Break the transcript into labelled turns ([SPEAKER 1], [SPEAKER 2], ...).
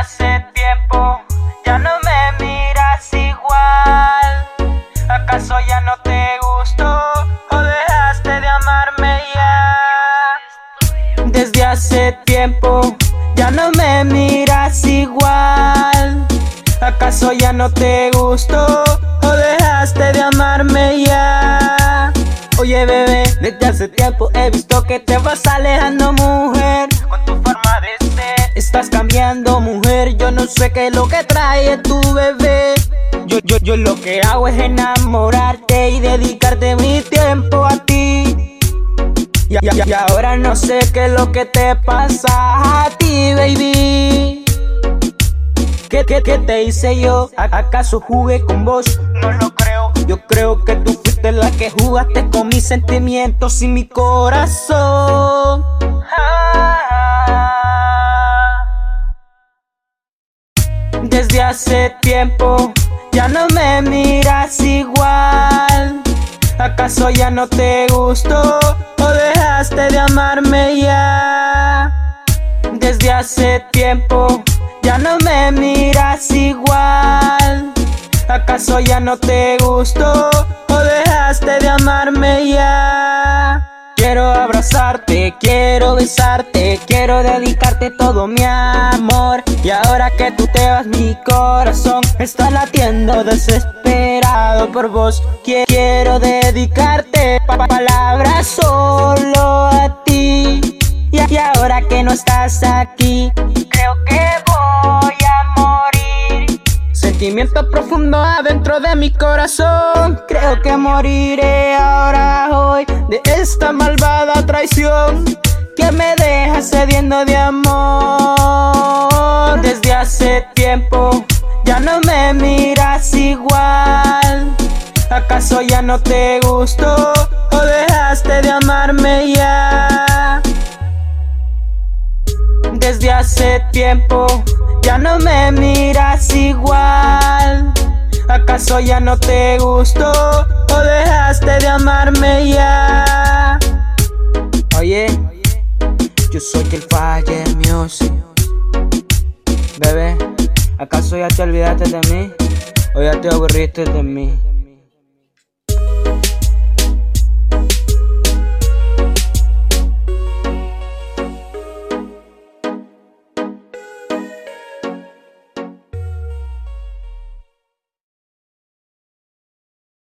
[SPEAKER 1] Desde hace tiempo ya no me miras igual. ¿Acaso ya no te gustó o dejaste de amarme ya? Desde hace tiempo ya no me miras igual. ¿Acaso ya no te gustó o dejaste de amarme ya? Oye bebé, desde hace tiempo he visto que te vas alejando mujer. Con tu forma de ser, estás cambiando mujer sé qué es lo que trae tu bebé. Yo, yo, yo lo que hago es enamorarte y dedicarte mi tiempo a ti. Y, y, y ahora no sé qué es lo que te pasa a ti, baby. ¿Qué, qué, qué te hice yo? ¿Acaso jugué con vos? No lo creo. Yo creo que tú fuiste la que jugaste con mis sentimientos y mi corazón Desde hace tiempo ya no me miras igual ¿Acaso ya no te gustó o dejaste de amarme ya? Desde hace tiempo ya no me miras igual. ¿Acaso ya no te gustó o dejaste de amarme ya? Quiero abrazarte, quiero besarte, quiero dedicarte todo mi amor. Y ahora que tú te vas, mi corazón está latiendo desesperado por vos. Quiero dedicarte palabras solo a ti. Y ahora que no estás aquí, creo que voy a morir. Sentimiento profundo adentro de mi corazón. Creo que moriré ahora hoy de esta malvada que me deja cediendo de amor. Desde hace tiempo ya no me miras igual. ¿Acaso ya no te gustó o dejaste de amarme ya? Desde hace tiempo ya no me miras igual. ¿Acaso ya no te gustó o dejaste de amarme Music. Bebé, ¿acaso ya te olvidaste de mí? ¿O ya te aburriste de mí?